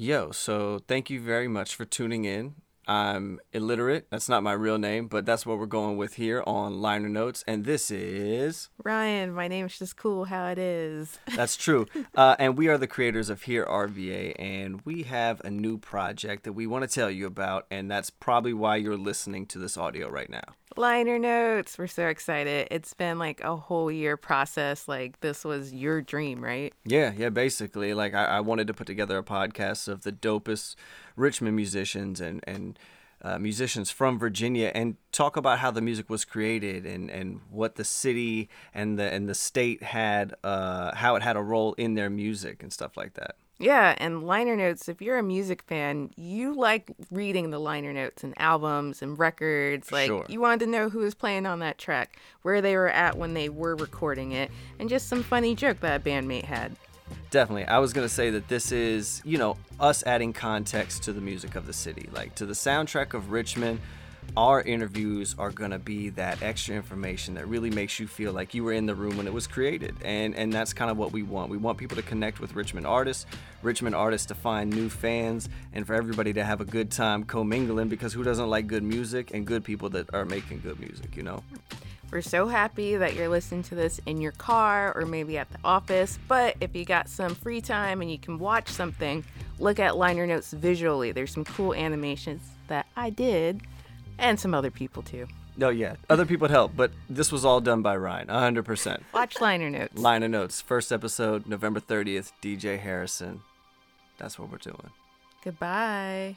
Yo, so thank you very much for tuning in. I'm Eliturite. That's not my real name, but that's what we're going with here on Liner Notes. And this is Rian. My name's just cool how it is. That's true. uh, and we are the creators of HearRVA, and we have a new project that we want to tell you about, and that's probably why you're listening to this audio right now. Liner notes. We're so excited. It's been like a whole year process. Like this was your dream, right? Yeah, yeah, basically. Like I, I wanted to put together a podcast of the dopest Richmond musicians and and uh, musicians from Virginia and talk about how the music was created and, and what the city and the and the state had uh, how it had a role in their music and stuff like that. Yeah, and liner notes, if you're a music fan, you like reading the liner notes and albums and records. Like, Sure. you wanted to know who was playing on that track, where they were at when they were recording it, and just some funny joke that a bandmate had. Definitely. I was going to say that this is, you know, us adding context to the music of the city. Like to the soundtrack of Richmond, our interviews are going to be that extra information that really makes you feel like you were in the room when it was created. And and that's kind of what we want. We want people to connect with Richmond artists, Richmond artists to find new fans, and for everybody to have a good time commingling because who doesn't like good music and good people that are making good music, you know? We're so happy that you're listening to this in your car or maybe at the office. But if you got some free time and you can watch something, look at liner notes visually. There's some cool animations that I did and some other people too. No, yeah. Other people would help, but this was all done by Rian, 100%. Watch liner notes. Liner notes. First episode, November 30th, DJ Harrison. That's what we're doing. Goodbye.